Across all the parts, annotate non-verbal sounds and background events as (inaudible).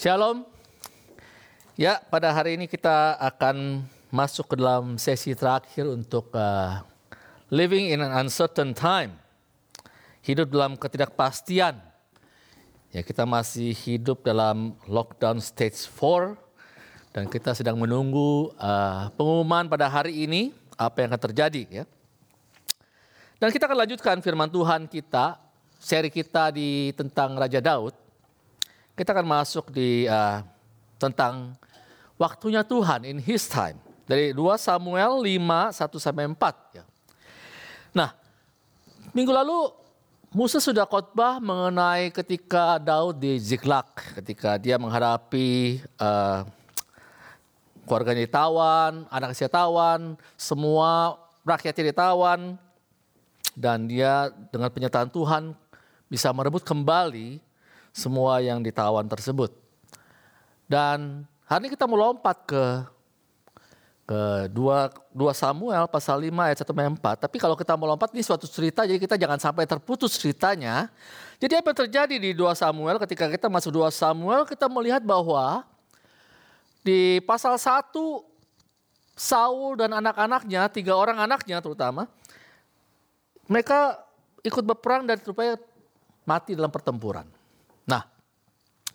Shalom. Ya, pada hari ini kita akan masuk ke dalam sesi terakhir untuk uh, living in an uncertain time. Hidup dalam ketidakpastian. Ya, kita masih hidup dalam lockdown stage 4 dan kita sedang menunggu uh, pengumuman pada hari ini apa yang akan terjadi ya. Dan kita akan lanjutkan firman Tuhan kita, seri kita di tentang Raja Daud. Kita akan masuk di uh, tentang waktunya Tuhan in his time. Dari 2 Samuel 5, 1 sampai 4. Ya. Nah, minggu lalu Musa sudah khotbah mengenai ketika Daud di Ziklag, ketika dia menghadapi uh, keluarganya ditawan, anaknya ditawan, semua rakyatnya ditawan, dan dia dengan penyertaan Tuhan bisa merebut kembali semua yang ditawan tersebut. Dan hari ini kita mau lompat ke ke 2, 2 Samuel pasal 5 ayat 1 sampai 4. Tapi kalau kita mau lompat ini suatu cerita jadi kita jangan sampai terputus ceritanya. Jadi apa yang terjadi di 2 Samuel ketika kita masuk 2 Samuel kita melihat bahwa di pasal 1 Saul dan anak-anaknya, tiga orang anaknya terutama, mereka ikut berperang dan rupanya mati dalam pertempuran.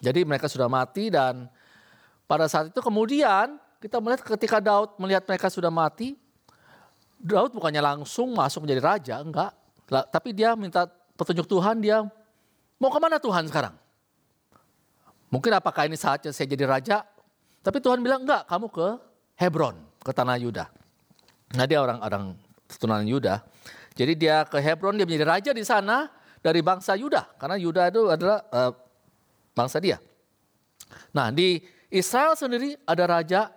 Jadi mereka sudah mati dan pada saat itu kemudian kita melihat ketika Daud melihat mereka sudah mati, Daud bukannya langsung masuk menjadi raja, enggak. Tapi dia minta petunjuk Tuhan, dia mau ke mana Tuhan sekarang? Mungkin apakah ini saatnya saya jadi raja? Tapi Tuhan bilang enggak, kamu ke Hebron, ke tanah Yuda. Nah dia orang-orang keturunan Yuda. Jadi dia ke Hebron, dia menjadi raja di sana dari bangsa Yuda. Karena Yuda itu adalah uh, bangsa dia. Nah di Israel sendiri ada raja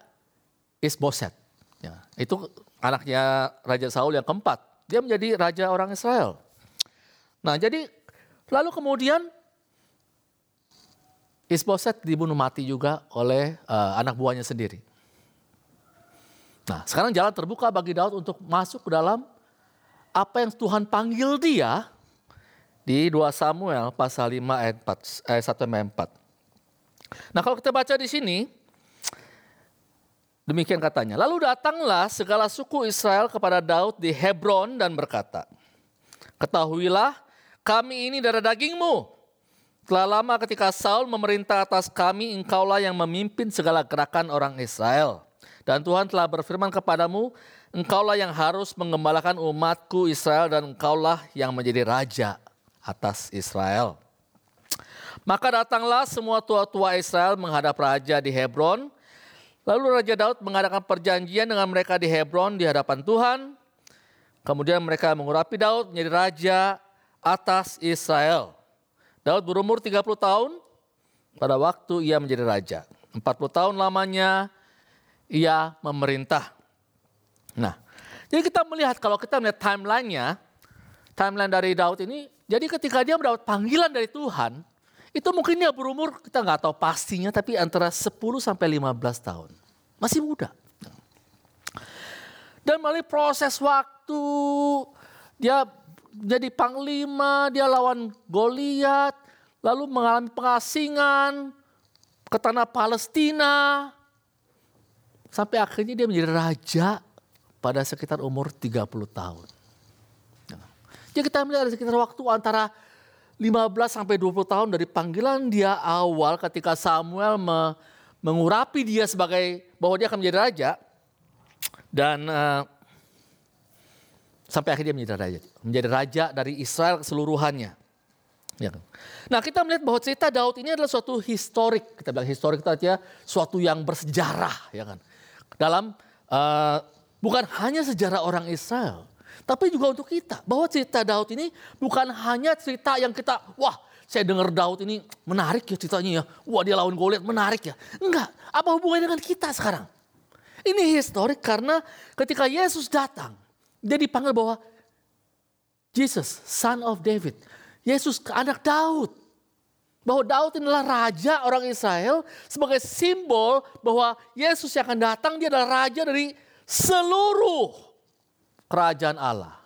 Isboset. Ya, itu anaknya Raja Saul yang keempat. Dia menjadi raja orang Israel. Nah jadi lalu kemudian Isboset dibunuh mati juga oleh uh, anak buahnya sendiri. Nah sekarang jalan terbuka bagi Daud untuk masuk ke dalam apa yang Tuhan panggil dia di 2 Samuel pasal 5 ayat 4, ayat 1 sampai 4. Nah kalau kita baca di sini, demikian katanya. Lalu datanglah segala suku Israel kepada Daud di Hebron dan berkata, Ketahuilah kami ini darah dagingmu. Telah lama ketika Saul memerintah atas kami, engkaulah yang memimpin segala gerakan orang Israel. Dan Tuhan telah berfirman kepadamu, engkaulah yang harus mengembalakan umatku Israel dan engkaulah yang menjadi raja atas Israel. Maka datanglah semua tua-tua Israel menghadap raja di Hebron. Lalu Raja Daud mengadakan perjanjian dengan mereka di Hebron di hadapan Tuhan. Kemudian mereka mengurapi Daud menjadi raja atas Israel. Daud berumur 30 tahun pada waktu ia menjadi raja. 40 tahun lamanya ia memerintah. Nah, jadi kita melihat kalau kita melihat timelinenya, timeline dari Daud ini, jadi ketika dia mendapat panggilan dari Tuhan, itu mungkin dia berumur, kita nggak tahu pastinya, tapi antara 10 sampai 15 tahun. Masih muda. Dan melalui proses waktu, dia jadi panglima, dia lawan Goliat, lalu mengalami pengasingan ke tanah Palestina, sampai akhirnya dia menjadi raja pada sekitar umur 30 tahun. Jadi kita melihat ada sekitar waktu antara 15 sampai 20 tahun dari panggilan dia awal ketika Samuel me, mengurapi dia sebagai bahwa dia akan menjadi raja dan uh, sampai akhirnya menjadi raja, menjadi raja dari Israel keseluruhannya. Ya? Nah kita melihat bahwa cerita Daud ini adalah suatu historik, kita bilang historik itu artinya suatu yang bersejarah, ya kan? Dalam uh, bukan hanya sejarah orang Israel, tapi juga untuk kita. Bahwa cerita Daud ini bukan hanya cerita yang kita, wah saya dengar Daud ini menarik ya ceritanya ya. Wah dia lawan Goliat menarik ya. Enggak, apa hubungannya dengan kita sekarang? Ini historik karena ketika Yesus datang, dia dipanggil bahwa Jesus, son of David. Yesus anak Daud. Bahwa Daud adalah raja orang Israel sebagai simbol bahwa Yesus yang akan datang dia adalah raja dari seluruh kerajaan Allah.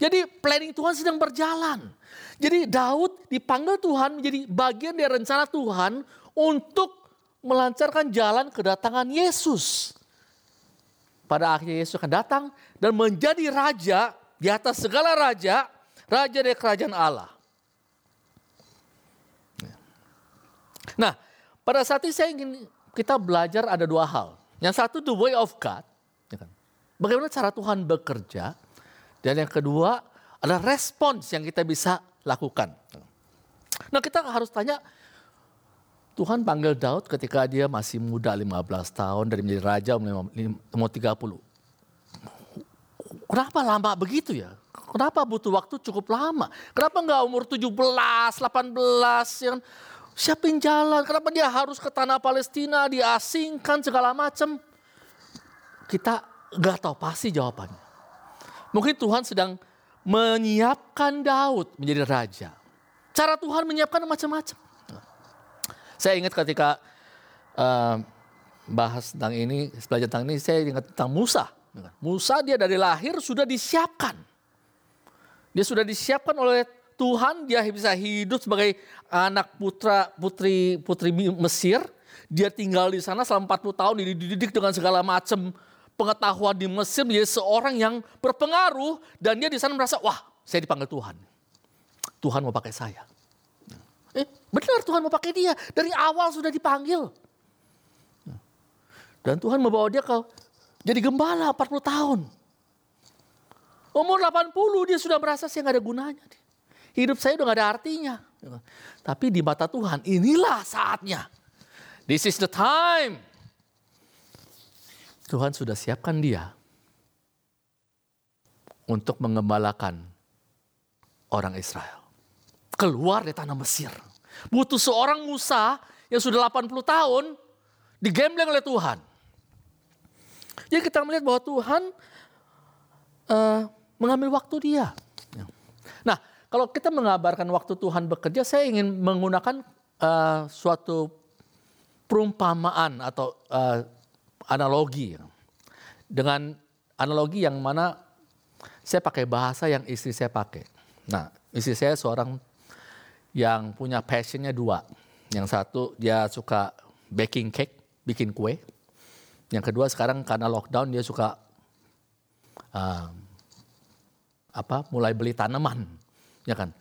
Jadi planning Tuhan sedang berjalan. Jadi Daud dipanggil Tuhan menjadi bagian dari rencana Tuhan untuk melancarkan jalan kedatangan Yesus. Pada akhirnya Yesus akan datang dan menjadi raja di atas segala raja, raja dari kerajaan Allah. Nah, pada saat ini saya ingin kita belajar ada dua hal. Yang satu the way of God? Bagaimana cara Tuhan bekerja, dan yang kedua adalah respons yang kita bisa lakukan. Nah kita harus tanya, Tuhan panggil Daud ketika dia masih muda 15 tahun dari menjadi raja umur 30. Kenapa lama begitu ya? Kenapa butuh waktu cukup lama? Kenapa enggak umur 17, 18 yang siapin jalan? Kenapa dia harus ke tanah Palestina, diasingkan segala macam? Kita nggak tahu pasti jawabannya. Mungkin Tuhan sedang menyiapkan Daud menjadi raja. Cara Tuhan menyiapkan macam-macam. Saya ingat ketika uh, bahas tentang ini, belajar tentang ini, saya ingat tentang Musa. Musa dia dari lahir sudah disiapkan. Dia sudah disiapkan oleh Tuhan, dia bisa hidup sebagai anak putra putri putri Mesir. Dia tinggal di sana selama 40 tahun, dididik dengan segala macam pengetahuan di Mesir menjadi seorang yang berpengaruh dan dia di sana merasa wah saya dipanggil Tuhan. Tuhan mau pakai saya. Eh, benar Tuhan mau pakai dia. Dari awal sudah dipanggil. Dan Tuhan membawa dia ke jadi gembala 40 tahun. Umur 80 dia sudah merasa saya nggak ada gunanya. Hidup saya udah gak ada artinya. Tapi di mata Tuhan inilah saatnya. This is the time Tuhan sudah siapkan dia untuk mengembalakan orang Israel. Keluar dari tanah Mesir. Butuh seorang Musa yang sudah 80 tahun digembleng oleh Tuhan. Jadi kita melihat bahwa Tuhan uh, mengambil waktu dia. Nah, kalau kita mengabarkan waktu Tuhan bekerja, saya ingin menggunakan uh, suatu perumpamaan atau uh, analogi. Dengan analogi yang mana saya pakai bahasa yang istri saya pakai. Nah, istri saya seorang yang punya passionnya dua. Yang satu dia suka baking cake, bikin kue. Yang kedua sekarang karena lockdown dia suka uh, apa? Mulai beli tanaman, ya kan?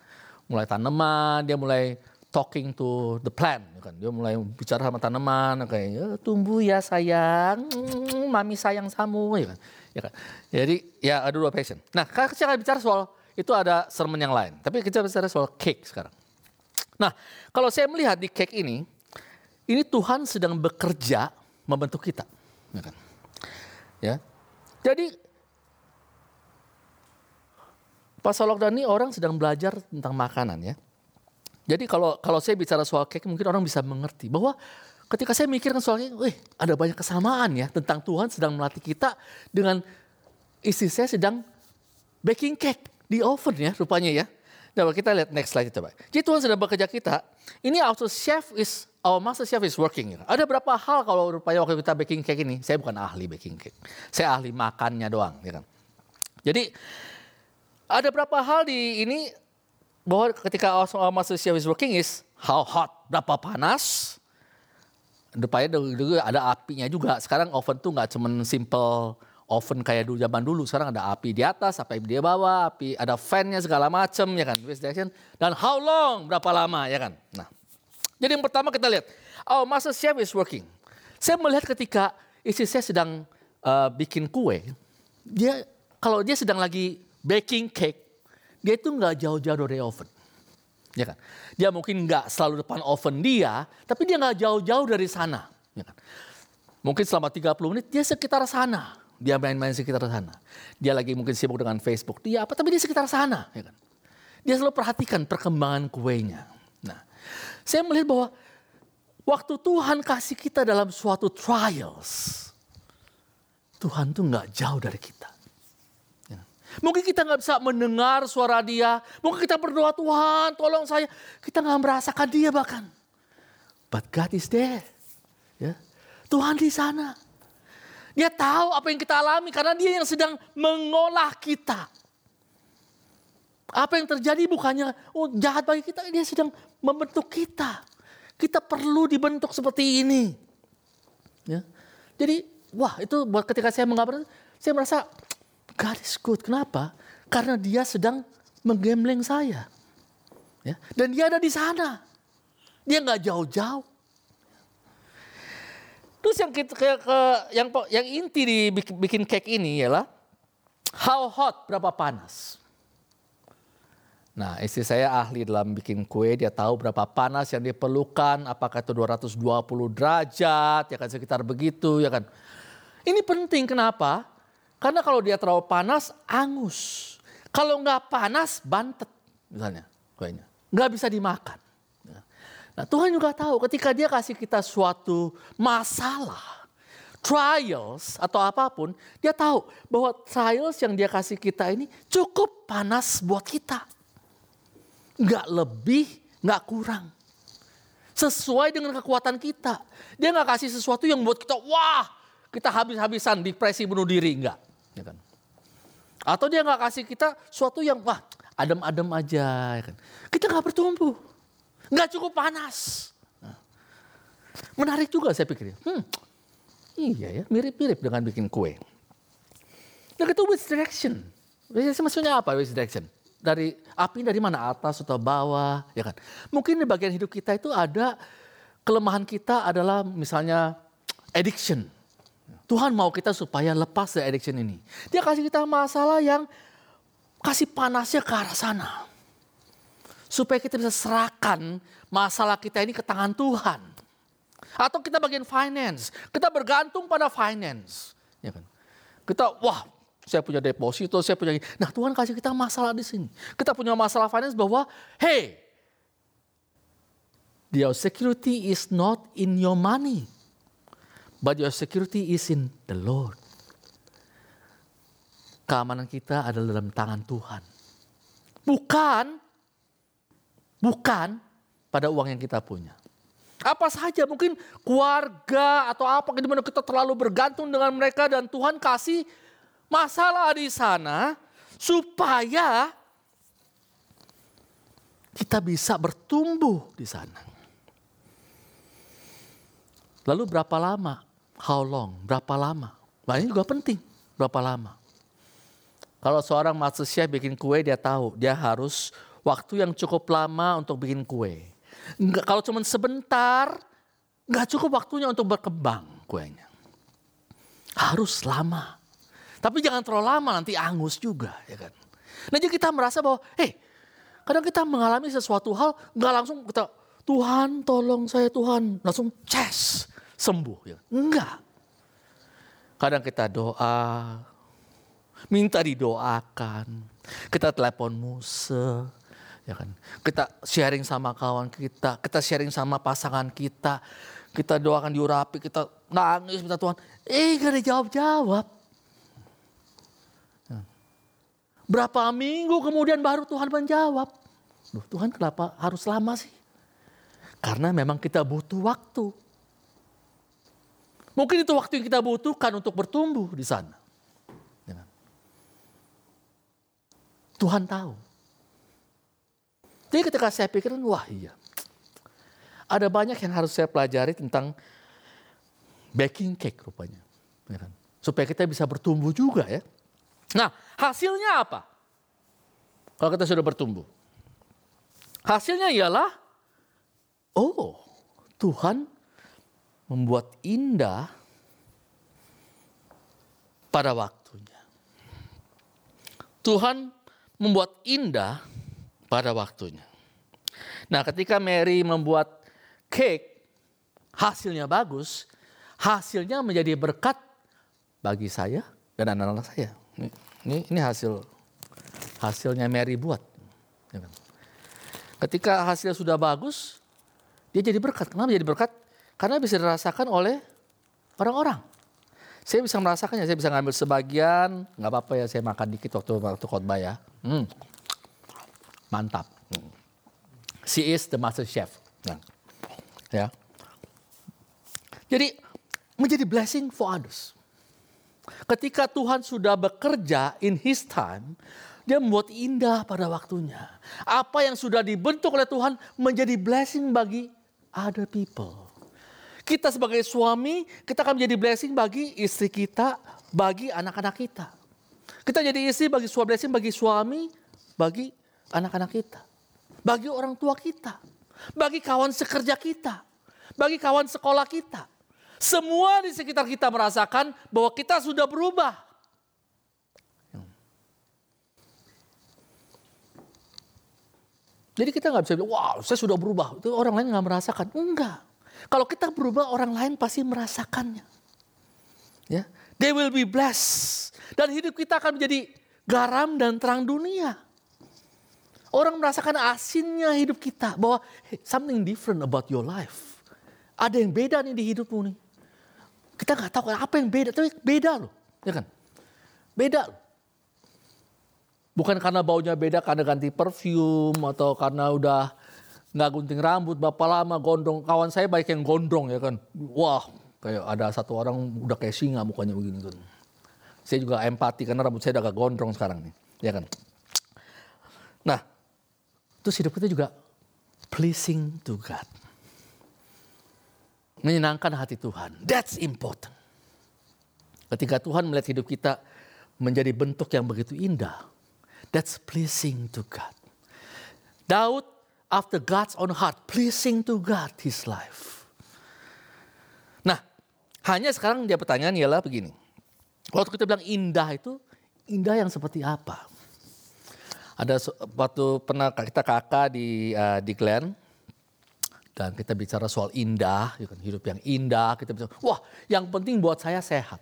Mulai tanaman, dia mulai talking to the plant kan. Dia mulai bicara sama tanaman kayak ya, tumbuh ya sayang. Mm, mami sayang samu. Ya kan? Ya kan? Jadi ya ada dua passion. Nah kalau kita bicara soal itu ada sermon yang lain. Tapi kita bicara soal cake sekarang. Nah kalau saya melihat di cake ini ini Tuhan sedang bekerja membentuk kita. Ya kan? Ya. Jadi pas lockdown ini orang sedang belajar tentang makanan ya jadi kalau kalau saya bicara soal cake mungkin orang bisa mengerti bahwa ketika saya mikirkan soalnya, wih ada banyak kesamaan ya tentang Tuhan sedang melatih kita dengan istri saya sedang baking cake di oven ya rupanya ya. Coba kita lihat next slide coba. Jadi Tuhan sedang bekerja kita. Ini auto chef is our master chef is working. Ya. Ada berapa hal kalau rupanya waktu kita baking cake ini? Saya bukan ahli baking cake. Saya ahli makannya doang, ya kan. Jadi ada berapa hal di ini bahwa ketika manusia is working is how hot, berapa panas. Depannya dulu ada apinya juga. Sekarang oven tuh nggak cuman simple oven kayak dulu zaman dulu. Sekarang ada api di atas, apa dia bawa, api ada fannya segala macam ya kan. Dan how long, berapa lama ya kan. Nah, jadi yang pertama kita lihat, oh master chef is working. Saya melihat ketika istri saya sedang uh, bikin kue, dia kalau dia sedang lagi baking cake, dia itu nggak jauh-jauh dari oven. Ya kan? Dia mungkin nggak selalu depan oven dia, tapi dia nggak jauh-jauh dari sana. Ya kan? Mungkin selama 30 menit dia sekitar sana. Dia main-main sekitar sana. Dia lagi mungkin sibuk dengan Facebook. Dia apa, tapi dia sekitar sana. Ya kan? Dia selalu perhatikan perkembangan kuenya. Nah, saya melihat bahwa waktu Tuhan kasih kita dalam suatu trials, Tuhan tuh nggak jauh dari kita. Mungkin kita nggak bisa mendengar suara dia. Mungkin kita berdoa Tuhan tolong saya. Kita nggak merasakan dia bahkan. But God is there. Ya. Tuhan di sana. Dia tahu apa yang kita alami karena dia yang sedang mengolah kita. Apa yang terjadi bukannya oh, jahat bagi kita, dia sedang membentuk kita. Kita perlu dibentuk seperti ini. Ya. Jadi, wah itu buat ketika saya menggambarkan, saya merasa God is good. Kenapa? Karena dia sedang menggembleng saya. Ya. Dan dia ada di sana. Dia nggak jauh-jauh. Terus yang kita ke, ke yang yang inti di bikin cake ini ialah how hot berapa panas. Nah, istri saya ahli dalam bikin kue, dia tahu berapa panas yang diperlukan, apakah itu 220 derajat, ya kan sekitar begitu, ya kan. Ini penting kenapa? Karena kalau dia terlalu panas, angus. Kalau nggak panas, bantet misalnya kuenya. Nggak bisa dimakan. Nah Tuhan juga tahu ketika dia kasih kita suatu masalah, trials atau apa pun, dia tahu bahwa trials yang dia kasih kita ini cukup panas buat kita. Nggak lebih, nggak kurang. Sesuai dengan kekuatan kita. Dia nggak kasih sesuatu yang buat kita, wah kita habis-habisan depresi bunuh diri. Enggak. Ya kan? Atau dia nggak kasih kita sesuatu yang wah adem-adem aja. Ya kan? Kita nggak bertumbuh nggak cukup panas. Nah, menarik juga saya pikir. Hmm, iya ya, mirip-mirip dengan bikin kue. Yang itu which direction? Maksudnya apa which direction? Dari api dari mana atas atau bawah, ya kan? Mungkin di bagian hidup kita itu ada kelemahan kita adalah misalnya addiction. Tuhan mau kita supaya lepas dari addiction ini. Dia kasih kita masalah yang kasih panasnya ke arah sana supaya kita bisa serahkan masalah kita ini ke tangan Tuhan. Atau kita bagian finance, kita bergantung pada finance. Ya kan? Kita, wah saya punya deposito, saya punya... Nah Tuhan kasih kita masalah di sini. Kita punya masalah finance bahwa, hey, your security is not in your money, but your security is in the Lord. Keamanan kita adalah dalam tangan Tuhan. Bukan Bukan pada uang yang kita punya. Apa saja mungkin keluarga atau apa di mana kita terlalu bergantung dengan mereka dan Tuhan kasih masalah di sana supaya kita bisa bertumbuh di sana. Lalu berapa lama? How long? Berapa lama? Nah ini juga penting. Berapa lama? Kalau seorang master bikin kue dia tahu dia harus waktu yang cukup lama untuk bikin kue. Enggak, kalau cuma sebentar, nggak cukup waktunya untuk berkembang kuenya. Harus lama. Tapi jangan terlalu lama nanti angus juga ya kan. Nah jadi kita merasa bahwa, hei kadang kita mengalami sesuatu hal nggak langsung kita Tuhan tolong saya Tuhan langsung ces sembuh ya. Enggak. Kadang kita doa, minta didoakan, kita telepon Musa, ya kan? Kita sharing sama kawan kita, kita sharing sama pasangan kita, kita doakan diurapi, kita nangis minta Tuhan, eh gak ada jawab-jawab. Ya. Berapa minggu kemudian baru Tuhan menjawab. Tuhan kenapa harus lama sih? Karena memang kita butuh waktu. Mungkin itu waktu yang kita butuhkan untuk bertumbuh di sana. Ya kan? Tuhan tahu. Jadi ketika saya pikir, wah iya. Ada banyak yang harus saya pelajari tentang baking cake rupanya. Ya kan? Supaya kita bisa bertumbuh juga ya. Nah hasilnya apa? Kalau kita sudah bertumbuh. Hasilnya ialah, oh Tuhan membuat indah pada waktunya. Tuhan membuat indah pada waktunya. Nah, ketika Mary membuat cake, hasilnya bagus, hasilnya menjadi berkat bagi saya dan anak-anak saya. Ini, ini, hasil hasilnya Mary buat. Ya kan? Ketika hasilnya sudah bagus, dia jadi berkat. Kenapa jadi berkat? Karena bisa dirasakan oleh orang-orang. Saya bisa merasakannya, saya bisa ngambil sebagian, nggak apa-apa ya saya makan dikit waktu waktu khotbah ya. Hmm, mantap. She is the master chef. Nah, ya. Jadi menjadi blessing for others. Ketika Tuhan sudah bekerja in His time, Dia membuat indah pada waktunya. Apa yang sudah dibentuk oleh Tuhan menjadi blessing bagi other people. Kita sebagai suami, kita akan menjadi blessing bagi istri kita, bagi anak-anak kita. Kita jadi istri bagi suami blessing bagi suami, bagi anak-anak kita. Bagi orang tua kita. Bagi kawan sekerja kita. Bagi kawan sekolah kita. Semua di sekitar kita merasakan bahwa kita sudah berubah. Jadi kita nggak bisa bilang, wow saya sudah berubah. Itu orang lain nggak merasakan. Enggak. Kalau kita berubah orang lain pasti merasakannya. Ya, They will be blessed. Dan hidup kita akan menjadi garam dan terang dunia. Orang merasakan asinnya hidup kita. Bahwa hey, something different about your life. Ada yang beda nih di hidupmu nih. Kita nggak tahu apa yang beda, tapi beda loh. Ya kan? Beda loh. Bukan karena baunya beda karena ganti perfume atau karena udah nggak gunting rambut bapak lama gondrong. Kawan saya baik yang gondrong ya kan? Wah kayak ada satu orang udah kayak singa mukanya begini kan. Saya juga empati karena rambut saya udah agak gondrong sekarang nih ya kan? Nah terus hidup kita juga pleasing to God. Menyenangkan hati Tuhan. That's important. Ketika Tuhan melihat hidup kita menjadi bentuk yang begitu indah That's pleasing to God. Daud, after God's own heart, pleasing to God his life. Nah, hanya sekarang dia pertanyaan ialah begini. Waktu kita bilang indah itu, indah yang seperti apa? Ada waktu pernah kita kakak di uh, di Glen, dan kita bicara soal indah, ya kan, hidup yang indah, kita bicara, wah yang penting buat saya sehat.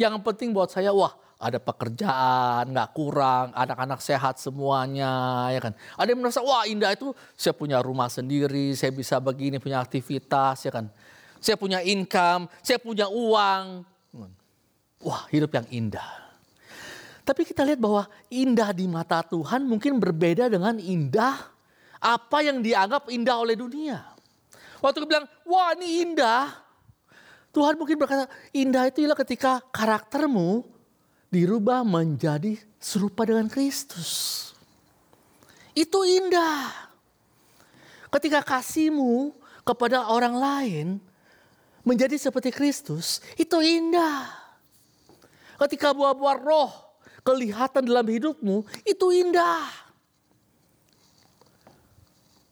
Yang penting buat saya, wah ada pekerjaan, nggak kurang, anak-anak sehat semuanya, ya kan. Ada yang merasa, wah indah itu saya punya rumah sendiri, saya bisa begini, punya aktivitas, ya kan. Saya punya income, saya punya uang. Wah hidup yang indah. Tapi kita lihat bahwa indah di mata Tuhan mungkin berbeda dengan indah apa yang dianggap indah oleh dunia. Waktu kita bilang, wah ini indah. Tuhan mungkin berkata, indah itu ialah ketika karaktermu dirubah menjadi serupa dengan Kristus. Itu indah. Ketika kasihmu kepada orang lain menjadi seperti Kristus, itu indah. Ketika buah-buah roh kelihatan dalam hidupmu, itu indah.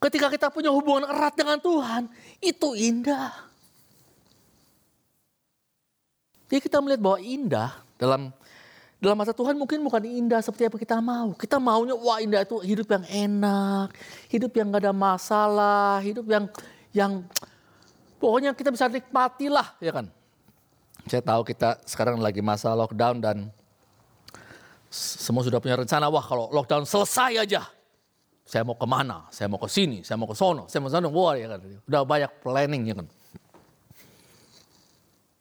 Ketika kita punya hubungan erat dengan Tuhan, itu indah. Jadi kita melihat bahwa indah dalam dalam mata Tuhan mungkin bukan indah seperti apa kita mau. Kita maunya wah indah itu hidup yang enak, hidup yang gak ada masalah, hidup yang yang pokoknya kita bisa nikmati lah ya kan. Saya tahu kita sekarang lagi masa lockdown dan semua sudah punya rencana wah kalau lockdown selesai aja saya mau ke mana, saya mau ke sini, saya mau ke sono, saya mau ke sono, wah ya kan. Udah banyak planning ya kan.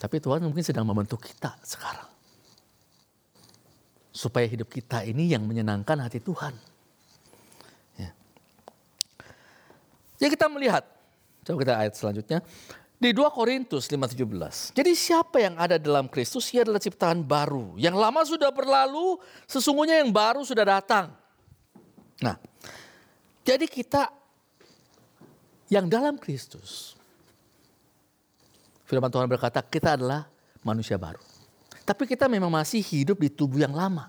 Tapi Tuhan mungkin sedang membentuk kita sekarang supaya hidup kita ini yang menyenangkan hati Tuhan. Ya. Jadi kita melihat, coba kita ayat selanjutnya. Di 2 Korintus 5.17. Jadi siapa yang ada dalam Kristus, ia adalah ciptaan baru. Yang lama sudah berlalu, sesungguhnya yang baru sudah datang. Nah, jadi kita yang dalam Kristus. Firman Tuhan berkata, kita adalah manusia baru. Tapi kita memang masih hidup di tubuh yang lama.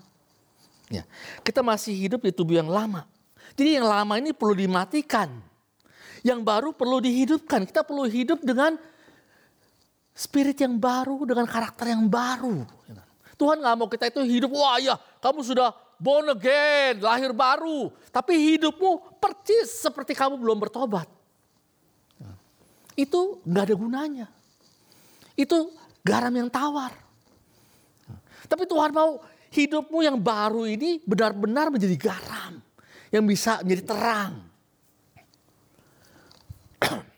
Ya, kita masih hidup di tubuh yang lama. Jadi yang lama ini perlu dimatikan. Yang baru perlu dihidupkan. Kita perlu hidup dengan spirit yang baru, dengan karakter yang baru. Tuhan nggak mau kita itu hidup, wah ya kamu sudah born again, lahir baru. Tapi hidupmu percis seperti kamu belum bertobat. Itu nggak ada gunanya. Itu garam yang tawar. Tapi Tuhan mau hidupmu yang baru ini benar-benar menjadi garam. Yang bisa menjadi terang. (clears throat)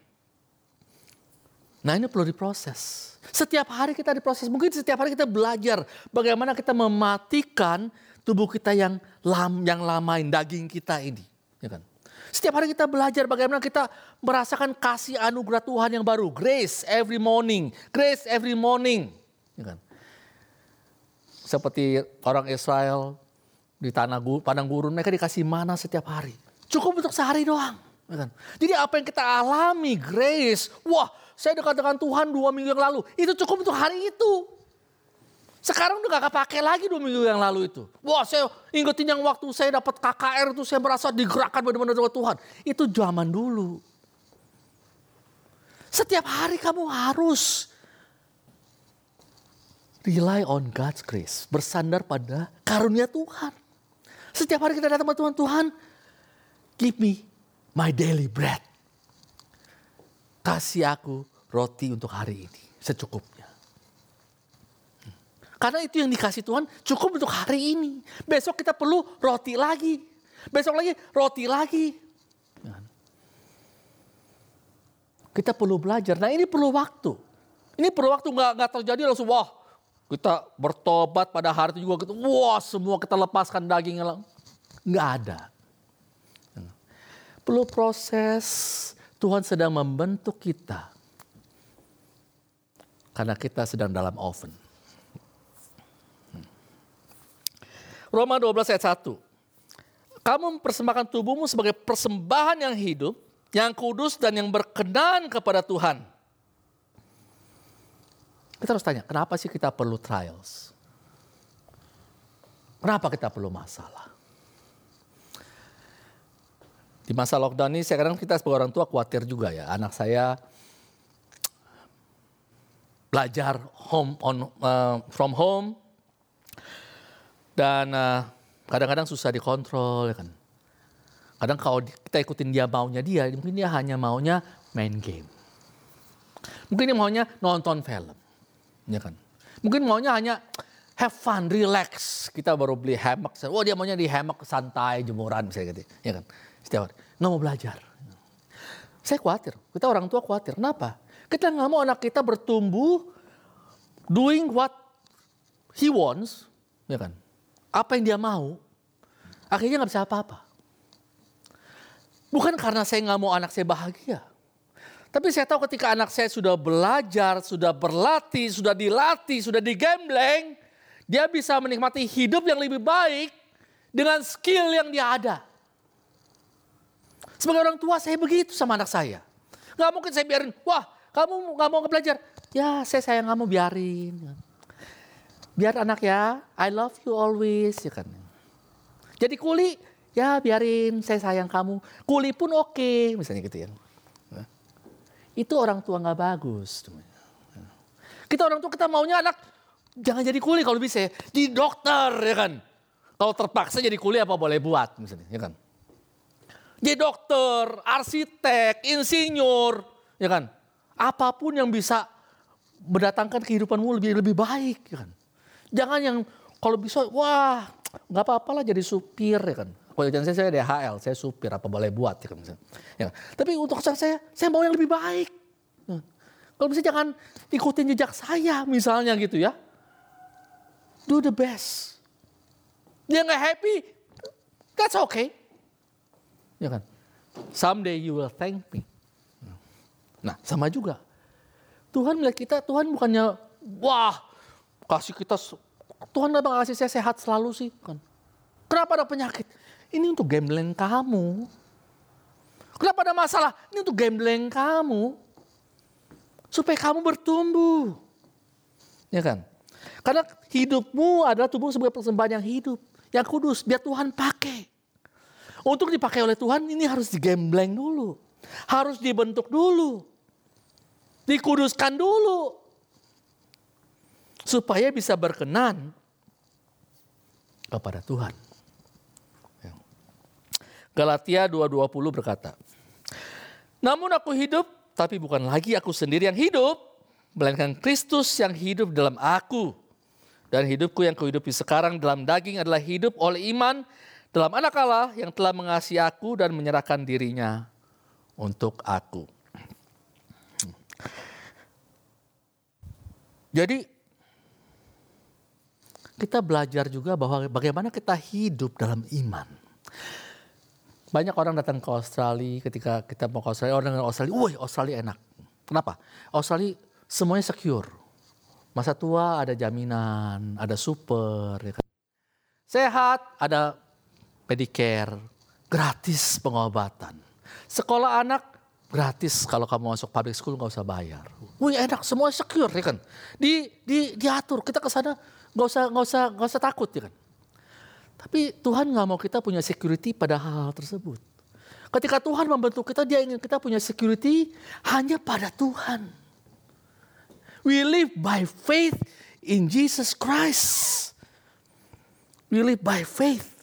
Nah ini perlu diproses. Setiap hari kita diproses. Mungkin setiap hari kita belajar bagaimana kita mematikan tubuh kita yang lam, yang lamain daging kita ini. Ya kan? Setiap hari kita belajar bagaimana kita merasakan kasih anugerah Tuhan yang baru. Grace every morning. Grace every morning. Ya kan? Seperti orang Israel di tanah padang gurun mereka dikasih mana setiap hari. Cukup untuk sehari doang. ya kan? Jadi apa yang kita alami grace, wah saya dekat dengan Tuhan dua minggu yang lalu, itu cukup untuk hari itu. Sekarang udah gak kepake lagi dua minggu yang lalu itu. Wah saya ingetin yang waktu saya dapat KKR itu saya merasa digerakkan benar-benar dengan Tuhan. Itu zaman dulu. Setiap hari kamu harus rely on God's grace. Bersandar pada karunia Tuhan. Setiap hari kita datang kepada Tuhan, Tuhan give me my daily bread. Kasih aku roti untuk hari ini secukupnya. Karena itu yang dikasih Tuhan cukup untuk hari ini. Besok kita perlu roti lagi. Besok lagi roti lagi. Kita perlu belajar. Nah ini perlu waktu. Ini perlu waktu nggak nggak terjadi langsung wah kita bertobat pada hari itu juga gitu. Wah semua kita lepaskan dagingnya. Nggak ada. Perlu proses. Tuhan sedang membentuk kita. Karena kita sedang dalam oven. Roma 12 ayat 1. Kamu mempersembahkan tubuhmu sebagai persembahan yang hidup, yang kudus dan yang berkenan kepada Tuhan. Kita harus tanya, kenapa sih kita perlu trials? Kenapa kita perlu masalah? Di masa lockdown ini sekarang kita sebagai orang tua khawatir juga ya. Anak saya belajar home on uh, from home dan uh, kadang-kadang susah dikontrol ya kan. Kadang kalau kita ikutin dia maunya dia, mungkin dia hanya maunya main game. Mungkin dia maunya nonton film. Ya kan. Mungkin maunya hanya have fun, relax. Kita baru beli hammock. Oh dia maunya di hammock santai, jemuran misalnya gitu. Ya kan. Setiap hari. Nggak mau belajar. Saya khawatir. Kita orang tua khawatir. Kenapa? Kita nggak mau anak kita bertumbuh doing what he wants. Ya kan apa yang dia mau, akhirnya nggak bisa apa-apa. Bukan karena saya nggak mau anak saya bahagia. Tapi saya tahu ketika anak saya sudah belajar, sudah berlatih, sudah dilatih, sudah digembleng, dia bisa menikmati hidup yang lebih baik dengan skill yang dia ada. Sebagai orang tua saya begitu sama anak saya. Gak mungkin saya biarin, wah kamu gak mau belajar. Ya saya sayang kamu biarin biar anak ya, I love you always, ya kan. Jadi kuli, ya biarin saya sayang kamu. Kuli pun oke, okay, misalnya gitu ya. Itu orang tua nggak bagus. Kita orang tua kita maunya anak jangan jadi kuli kalau bisa, di dokter ya kan. Kalau terpaksa jadi kuli apa boleh buat misalnya, ya kan. Jadi dokter, arsitek, insinyur, ya kan. Apa pun yang bisa mendatangkan kehidupanmu lebih lebih baik, ya kan. Jangan yang kalau bisa, wah nggak apa-apa lah jadi supir ya kan. Jangan saya, saya DHL, saya supir apa boleh buat ya. Ya. Tapi untuk saya, saya mau yang lebih baik. Ya. Kalau bisa jangan ikutin jejak saya misalnya gitu ya. Do the best. Dia nggak happy, that's okay. Ya kan. Someday you will thank me. Nah sama juga. Tuhan melihat kita, Tuhan bukannya wah kasih kita Tuhan kenapa kasih saya sehat selalu sih? Kan? Kenapa ada penyakit? Ini untuk gambling kamu. Kenapa ada masalah? Ini untuk gambling kamu. Supaya kamu bertumbuh. Ya kan? Karena hidupmu adalah tubuh sebagai persembahan yang hidup. Yang kudus. Biar Tuhan pakai. Untuk dipakai oleh Tuhan ini harus digembleng dulu. Harus dibentuk dulu. Dikuduskan dulu supaya bisa berkenan kepada Tuhan. Galatia 2:20 berkata, "Namun aku hidup, tapi bukan lagi aku sendiri yang hidup, melainkan Kristus yang hidup dalam aku. Dan hidupku yang kuhidupi sekarang dalam daging adalah hidup oleh iman dalam anak Allah yang telah mengasihi aku dan menyerahkan dirinya untuk aku." Jadi kita belajar juga bahwa bagaimana kita hidup dalam iman. Banyak orang datang ke Australia ketika kita mau ke Australia, orang dengan Australia, wah Australia enak. Kenapa? Australia semuanya secure. Masa tua ada jaminan, ada super. Ya kan? sehat, ada pedicare, gratis pengobatan. Sekolah anak gratis kalau kamu masuk public school nggak usah bayar. Wih enak, semua secure ya kan. Di, di diatur kita ke sana nggak usah nggak usah nggak usah takut ya kan. Tapi Tuhan nggak mau kita punya security pada hal-hal tersebut. Ketika Tuhan membentuk kita, dia ingin kita punya security hanya pada Tuhan. We live by faith in Jesus Christ. We live by faith.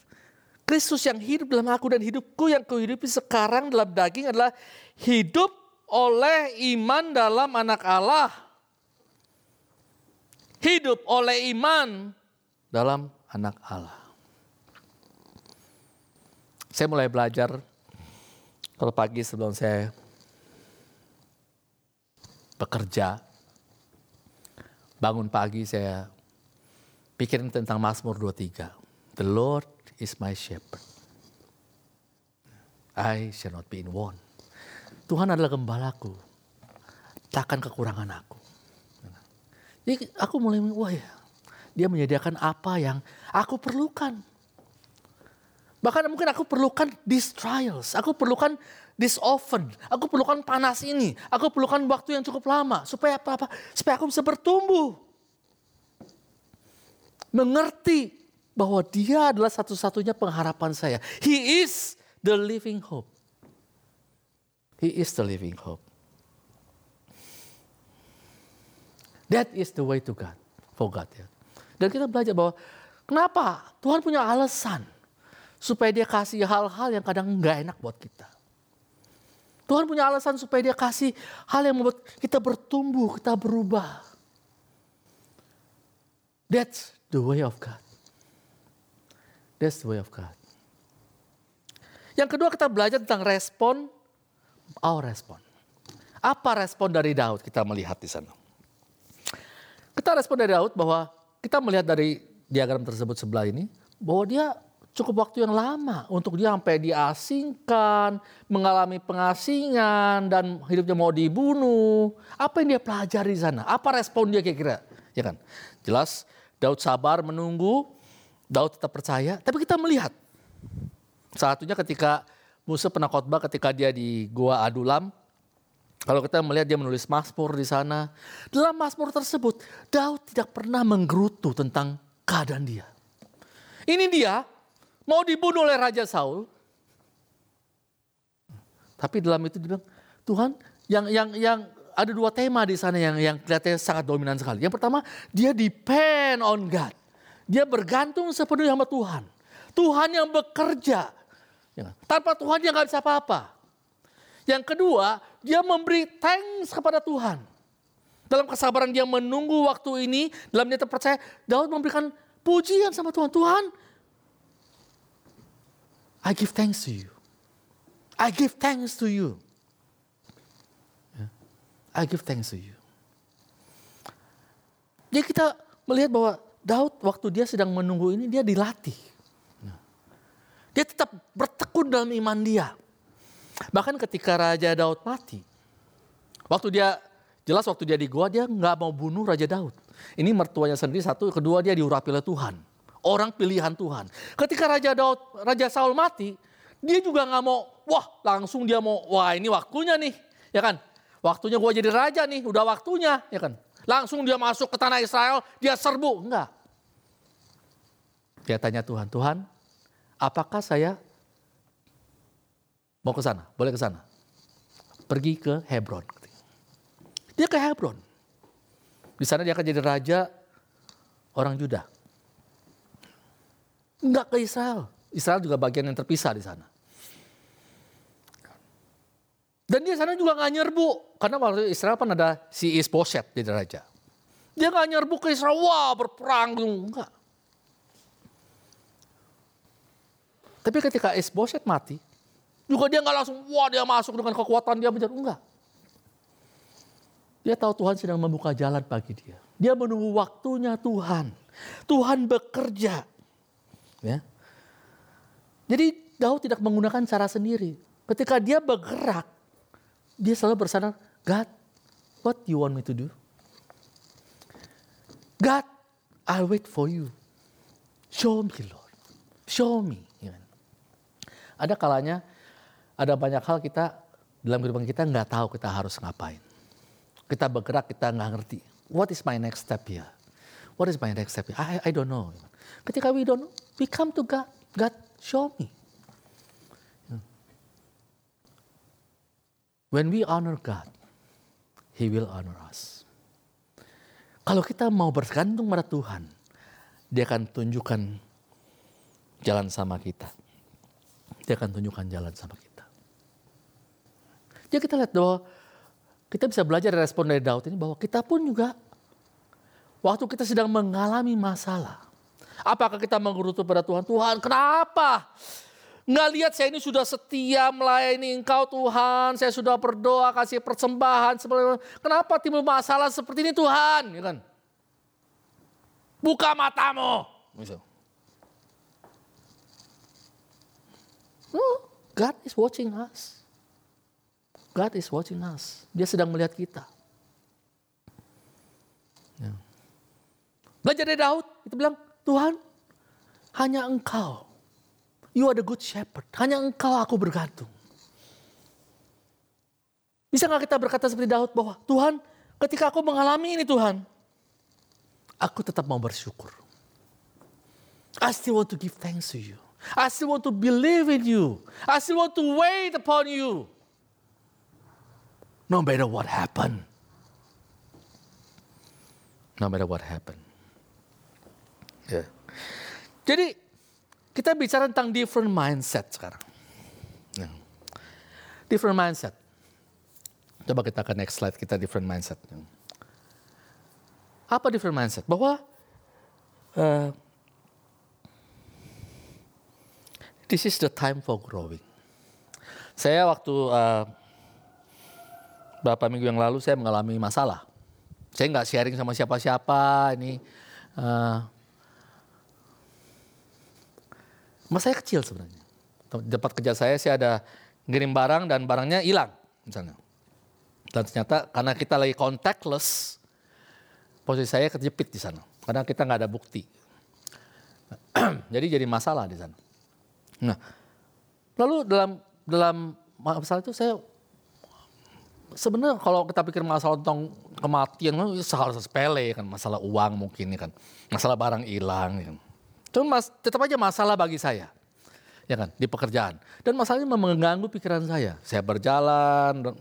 Kristus yang hidup dalam aku dan hidupku yang kuhidupi sekarang dalam daging adalah hidup oleh iman dalam anak Allah. Hidup oleh iman dalam anak Allah. Saya mulai belajar kalau pagi sebelum saya bekerja, bangun pagi saya pikirin tentang Mazmur 23. The Lord is my shepherd. I shall not be in want. Tuhan adalah gembalaku. Takkan kekurangan aku. Jadi aku mulai, wah ya, dia menyediakan apa yang aku perlukan. Bahkan mungkin aku perlukan these trials. Aku perlukan this oven. Aku perlukan panas ini. Aku perlukan waktu yang cukup lama. Supaya apa-apa? Supaya aku bisa bertumbuh. Mengerti bahwa dia adalah satu-satunya pengharapan saya. He is the living hope. He is the living hope. That is the way to God. For God ya. Dan kita belajar bahwa kenapa Tuhan punya alasan supaya dia kasih hal-hal yang kadang nggak enak buat kita. Tuhan punya alasan supaya dia kasih hal yang membuat kita bertumbuh, kita berubah. That's the way of God. That's the way of God. Yang kedua kita belajar tentang respon, our respon. Apa respon dari Daud kita melihat di sana. Kita respon dari Daud bahwa kita melihat dari diagram tersebut sebelah ini bahwa dia cukup waktu yang lama untuk dia sampai diasingkan, mengalami pengasingan dan hidupnya mau dibunuh. Apa yang dia pelajari di sana? Apa respon dia kira-kira? Ya kan? Jelas Daud sabar menunggu, Daud tetap percaya, tapi kita melihat satunya ketika Musa pernah khotbah ketika dia di Gua Adulam, kalau kita melihat dia menulis Mazmur di sana, dalam Mazmur tersebut Daud tidak pernah menggerutu tentang keadaan dia. Ini dia mau dibunuh oleh Raja Saul. Tapi dalam itu dia bilang, Tuhan yang yang yang ada dua tema di sana yang yang kelihatannya sangat dominan sekali. Yang pertama, dia depend on God. Dia bergantung sepenuhnya sama Tuhan. Tuhan yang bekerja. Ya? Tanpa Tuhan dia nggak bisa apa-apa. Yang kedua, dia memberi thanks kepada Tuhan. Dalam kesabaran dia menunggu waktu ini, dalam dia terpercaya, Daud memberikan pujian sama Tuhan. Tuhan, I give thanks to you. I give thanks to you. I give thanks to you. Jadi kita melihat bahwa Daud waktu dia sedang menunggu ini dia dilatih. Ya. Dia tetap bertekun dalam iman dia. Bahkan ketika Raja Daud mati, waktu dia jelas waktu dia di gua dia nggak mau bunuh Raja Daud. Ini mertuanya sendiri satu, kedua dia diurapi oleh Tuhan orang pilihan Tuhan. Ketika Raja Daud, Raja Saul mati, dia juga nggak mau, wah langsung dia mau, wah ini waktunya nih, ya kan? Waktunya gue jadi raja nih, udah waktunya, ya kan? Langsung dia masuk ke tanah Israel, dia serbu, enggak. Dia tanya Tuhan, Tuhan, apakah saya mau ke sana? Boleh ke sana? Pergi ke Hebron. Dia ke Hebron. Di sana dia akan jadi raja orang Juda. Enggak ke Israel. Israel juga bagian yang terpisah di sana. Dan dia sana juga nggak nyerbu. Karena waktu Israel kan ada si Isboset di raja. Dia nggak nyerbu ke Israel, wah berperang. Enggak. Tapi ketika Isboset mati, juga dia nggak langsung, wah dia masuk dengan kekuatan dia menjadi enggak. Dia tahu Tuhan sedang membuka jalan bagi dia. Dia menunggu waktunya Tuhan. Tuhan bekerja. Ya. Jadi Daud tidak menggunakan cara sendiri. Ketika dia bergerak, dia selalu bersandar, God, what you want me to do? God, I'll wait for you. Show me, Lord. Show me. Ya kan? Ada kalanya, ada banyak hal kita dalam kehidupan kita nggak tahu kita harus ngapain. Kita bergerak, kita nggak ngerti. What is my next step here? What is my next step here? I, I don't know. Ketika we don't know, we come to God. God, show me. When we honor God, He will honor us. Kalau kita mau bergantung pada Tuhan, Dia akan tunjukkan jalan sama kita. Dia akan tunjukkan jalan sama kita. Jadi kita lihat bahwa kita bisa belajar dari respon dari Daud ini bahwa kita pun juga waktu kita sedang mengalami masalah. Apakah kita mengerutu pada Tuhan? Tuhan kenapa? Nggak lihat saya ini sudah setia melayani engkau Tuhan. Saya sudah berdoa kasih persembahan. Kenapa timbul masalah seperti ini Tuhan? Ya kan? Buka matamu. Misal. Oh, God is watching us. God is watching us. Dia sedang melihat kita. Ya. Belajar dari Daud, itu bilang, Tuhan, hanya engkau You are the good shepherd. Hanya engkau aku bergantung. Bisa nggak kita berkata seperti Daud bahwa Tuhan ketika aku mengalami ini Tuhan. Aku tetap mau bersyukur. I still want to give thanks to you. I still want to believe in you. I still want to wait upon you. No matter what happened. No matter what happened. Jadi kita bicara tentang different mindset sekarang. Ya. Different mindset. Coba kita ke next slide kita different mindset. Apa different mindset? Bahwa uh, this is the time for growing. Saya waktu uh, beberapa minggu yang lalu saya mengalami masalah. Saya nggak sharing sama siapa-siapa ini. Uh, Mas saya kecil sebenarnya. Tempat kerja saya sih ada ngirim barang dan barangnya hilang misalnya. Dan ternyata karena kita lagi contactless, posisi saya kejepit di sana. Karena kita nggak ada bukti. (clears throat) jadi jadi masalah di sana. Nah, lalu dalam dalam masalah itu saya sebenarnya kalau kita pikir masalah tentang kematian hal sepele kan masalah uang mungkin kan masalah barang hilang kan. Cuma mas, tetap aja masalah bagi saya. Ya kan, di pekerjaan. Dan masalahnya mengganggu pikiran saya. Saya berjalan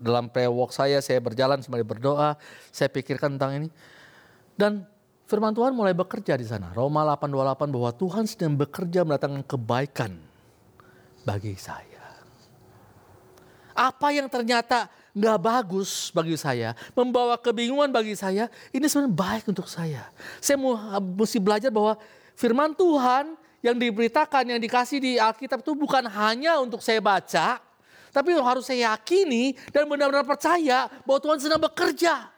dalam pre-walk saya, saya berjalan sembari berdoa, saya pikirkan tentang ini. Dan firman Tuhan mulai bekerja di sana. Roma 8:28 bahwa Tuhan sedang bekerja mendatangkan kebaikan bagi saya. Apa yang ternyata nggak bagus bagi saya, membawa kebingungan bagi saya, ini sebenarnya baik untuk saya. Saya mesti belajar bahwa firman Tuhan yang diberitakan, yang dikasih di Alkitab itu bukan hanya untuk saya baca, tapi harus saya yakini dan benar-benar percaya bahwa Tuhan sedang bekerja.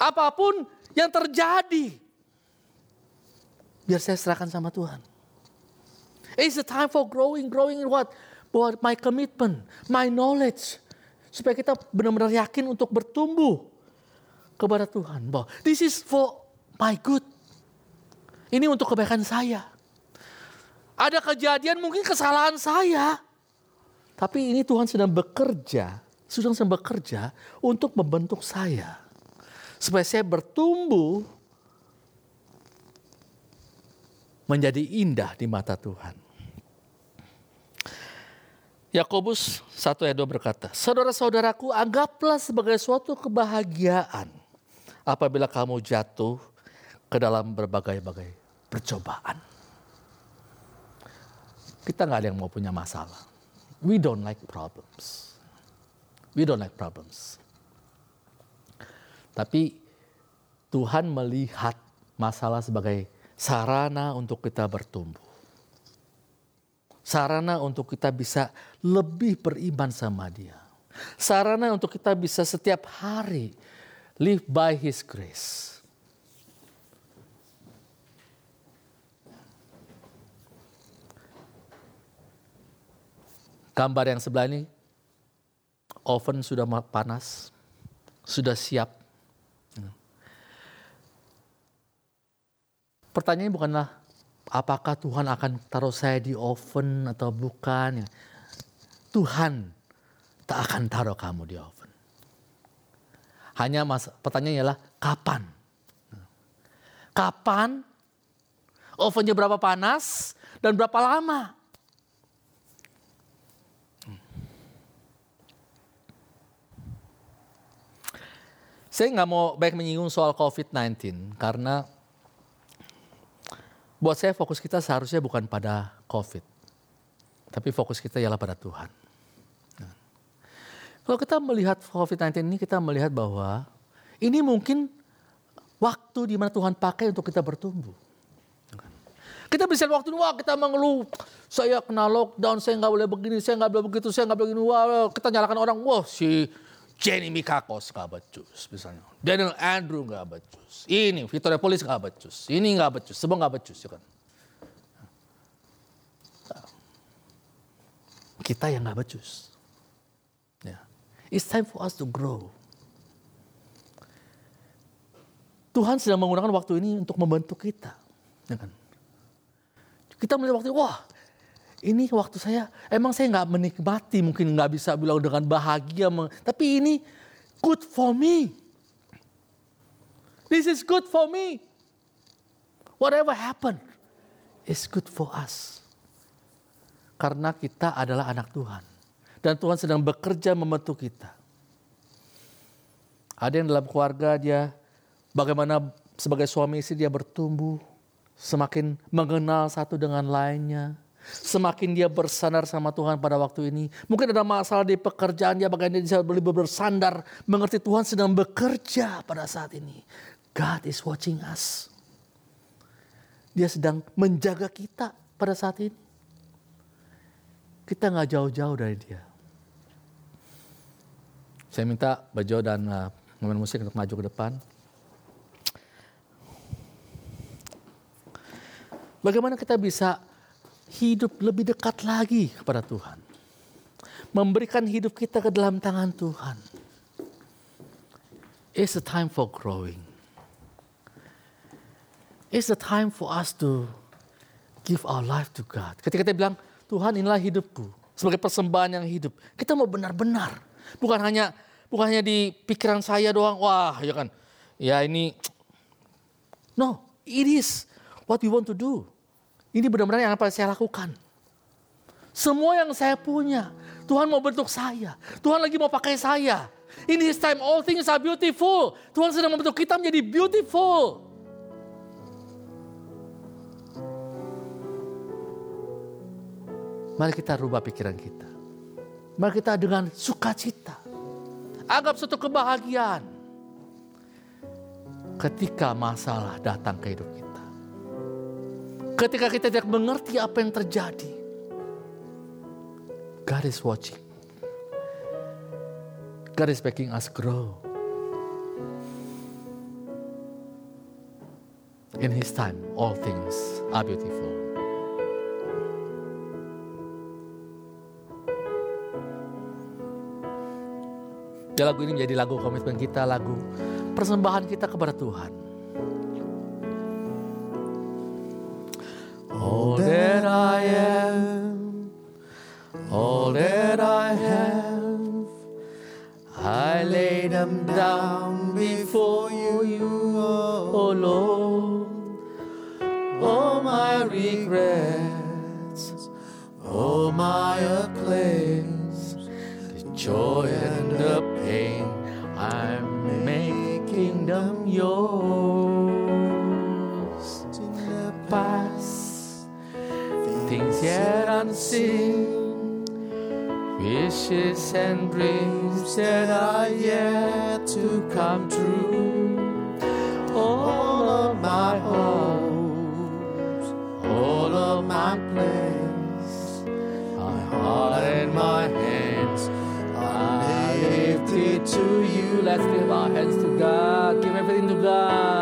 Apa pun yang terjadi, biar saya serahkan sama Tuhan. It's the time for growing, growing in what? Bahwa my commitment, my knowledge. Supaya kita benar-benar yakin untuk bertumbuh kepada Tuhan. Bahwa this is for my good. Ini untuk kebaikan saya. Ada kejadian mungkin kesalahan saya. Tapi ini Tuhan sedang bekerja, sedang sedang bekerja untuk membentuk saya. Supaya saya bertumbuh menjadi indah di mata Tuhan. Yakobus 1 ayat 2 berkata, Saudara-saudaraku anggaplah sebagai suatu kebahagiaan apabila kamu jatuh ke dalam berbagai-bagai percobaan. Kita nggak ada yang mau punya masalah. We don't like problems. We don't like problems. Tapi Tuhan melihat masalah sebagai sarana untuk kita bertumbuh. Sarana untuk kita bisa lebih beriman sama dia. Sarana untuk kita bisa setiap hari live by his grace Gambar yang sebelah ini, oven sudah panas, sudah siap. pertanyaannya bukanlah apakah Tuhan akan taruh saya di oven atau bukan. Tuhan tak akan taruh kamu di oven. Hanya mas, pertanyaannya adalah kapan? Kapan? Ovennya berapa panas dan berapa lama? Saya nggak mau baik menyinggung soal COVID-19 karena buat saya fokus kita seharusnya bukan pada COVID, tapi fokus kita ialah pada Tuhan. Nah, kalau kita melihat COVID-19 ini kita melihat bahwa ini mungkin waktu di mana Tuhan pakai untuk kita bertumbuh. Kita bisa waktu ini, wah kita mengeluh, saya kena lockdown, saya nggak boleh begini, saya nggak boleh begitu, saya nggak boleh begini, wah kita nyalakan orang, wah si Jenny Mikakos gak becus misalnya. Daniel Andrew gak becus. Ini Victoria Polis gak becus. Ini gak becus. Semua gak becus ya kan. Kita yang gak becus. Ya. It's time for us to grow. Tuhan sedang menggunakan waktu ini untuk membentuk kita. Ya kan? Kita melihat waktu, wah ini waktu saya emang saya nggak menikmati mungkin nggak bisa bilang dengan bahagia tapi ini good for me. This is good for me. Whatever happen is good for us. Karena kita adalah anak Tuhan. Dan Tuhan sedang bekerja membentuk kita. Ada yang dalam keluarga dia bagaimana sebagai suami istri dia bertumbuh semakin mengenal satu dengan lainnya Semakin dia bersandar sama Tuhan pada waktu ini. Mungkin ada masalah di pekerjaan dia, bagaimana dia bisa lebih bersandar. Mengerti Tuhan sedang bekerja pada saat ini. God is watching us. Dia sedang menjaga kita pada saat ini. Kita nggak jauh-jauh dari dia. Saya minta Bejo dan uh, musik untuk maju ke depan. Bagaimana kita bisa hidup lebih dekat lagi kepada Tuhan. Memberikan hidup kita ke dalam tangan Tuhan. It's a time for growing. It's a time for us to give our life to God. Ketika kita bilang, Tuhan inilah hidupku. Sebagai persembahan yang hidup. Kita mau benar-benar. Bukan hanya bukan hanya di pikiran saya doang. Wah ya kan. Ya ini. No, it is what we want to do. Ini benar-benar yang apa saya lakukan. Semua yang saya punya, Tuhan mau bentuk saya. Tuhan lagi mau pakai saya. In His time all things are beautiful. Tuhan sedang membentuk kita menjadi beautiful. Mari kita rubah pikiran kita. Mari kita dengan sukacita. Anggap suatu kebahagiaan. Ketika masalah datang ke hidup kita. Ketika kita tidak mengerti apa yang terjadi, God is watching. God is making us grow. In His time, all things are beautiful. Ya lagu ini menjadi lagu komitmen kita, lagu persembahan kita kepada Tuhan. All that I am, all that I have, I lay them down before you, oh Lord. All my regrets, all my acclaims, the joy and the pain, I'm making them yours. Wishes and dreams that are yet to come true. All of my hopes, all of my plans, my heart and my hands, I lift it to you. Let's give our hands to God, give everything to God.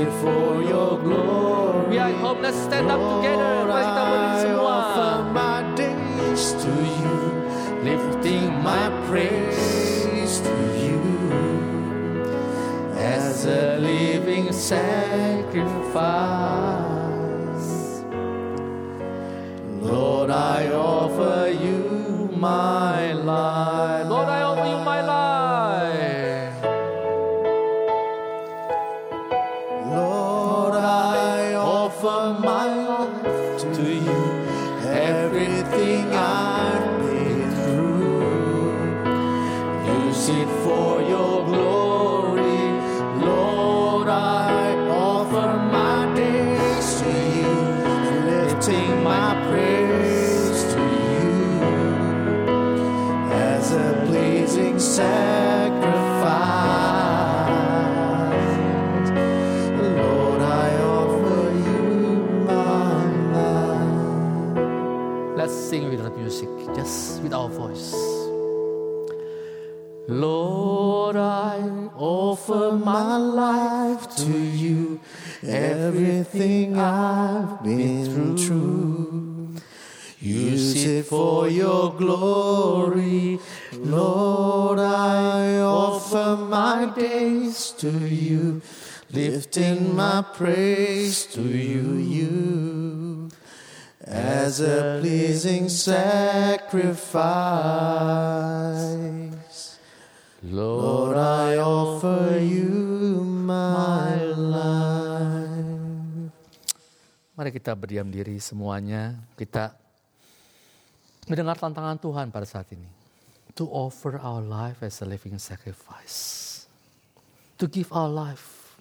It for your glory. We are at home. Let's stand up together. Mari kita berdiri semua. offer my days to you, Lifting my praise to you. as a living sacrifice. Lord, I offer you my our voice. Lord, I Offer my life to you, everything I've been through. Use it for your glory, Lord. I offer my days to you, lifting my praise to you, you as a pleasing sacrifice. Lord, I offer you my life. Mari kita berdiam diri semuanya. Kita mendengar tantangan Tuhan pada saat ini. To offer our life as a living sacrifice. To give our life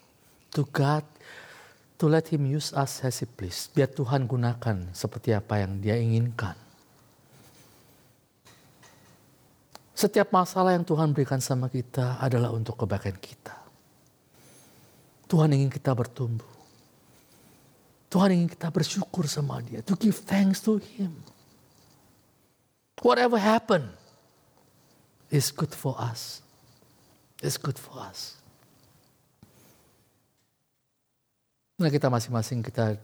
to God. To let Him use us as He please. Biar Tuhan gunakan seperti apa yang Dia inginkan. Setiap masalah yang Tuhan berikan sama kita adalah untuk kebaikan kita. Tuhan ingin kita bertumbuh. Tuhan ingin kita bersyukur sama dia. To give thanks to him. Whatever happened is good for us. It's good for us. Nah kita masing-masing kita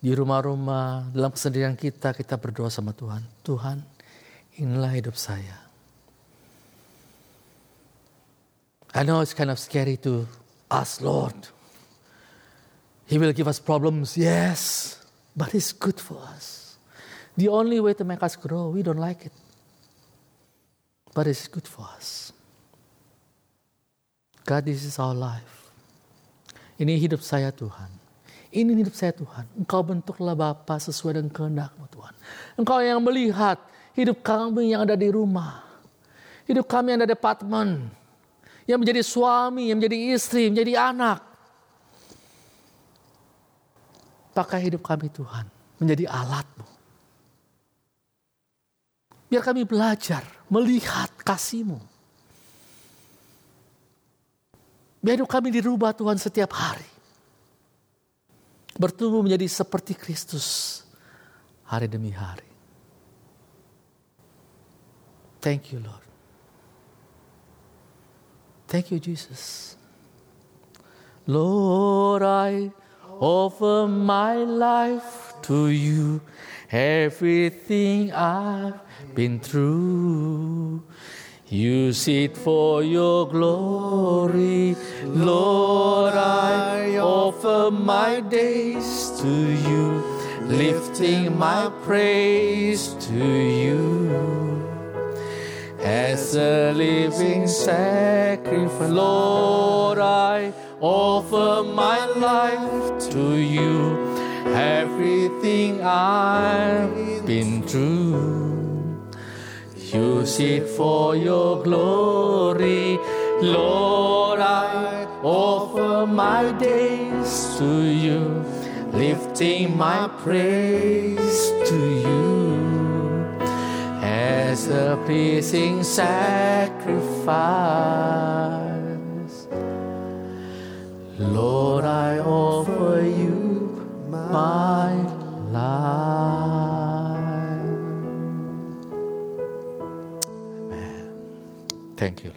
di rumah-rumah, dalam kesendirian kita, kita berdoa sama Tuhan. Tuhan, inilah hidup saya. I know it's kind of scary to ask Lord. He will give us problems, yes, but it's good for us. The only way to make us grow, we don't like it. But it's good for us. God, this is our life. Ini hidup saya Tuhan. Ini hidup saya Tuhan. Engkau bentuklah Bapa sesuai dengan kehendakmu Tuhan. Engkau yang melihat hidup kami yang ada di rumah. Hidup kami yang ada di apartemen yang menjadi suami, yang menjadi istri, menjadi anak. Pakai hidup kami Tuhan, menjadi alatmu. Biar kami belajar, melihat kasihmu. Biar hidup kami dirubah Tuhan setiap hari. Bertumbuh menjadi seperti Kristus hari demi hari. Thank you Lord. Thank you, Jesus. Lord, I offer my life to you, everything I've been through. Use it for your glory, Lord. I offer my days to you, lifting my praise to you as a living sacrifice. Lord, I offer my life to you, everything I've been through. Use it for your glory, Lord. I offer my days to you, lifting my praise to you as a pleasing sacrifice. Lord, I offer you my life. Thank you,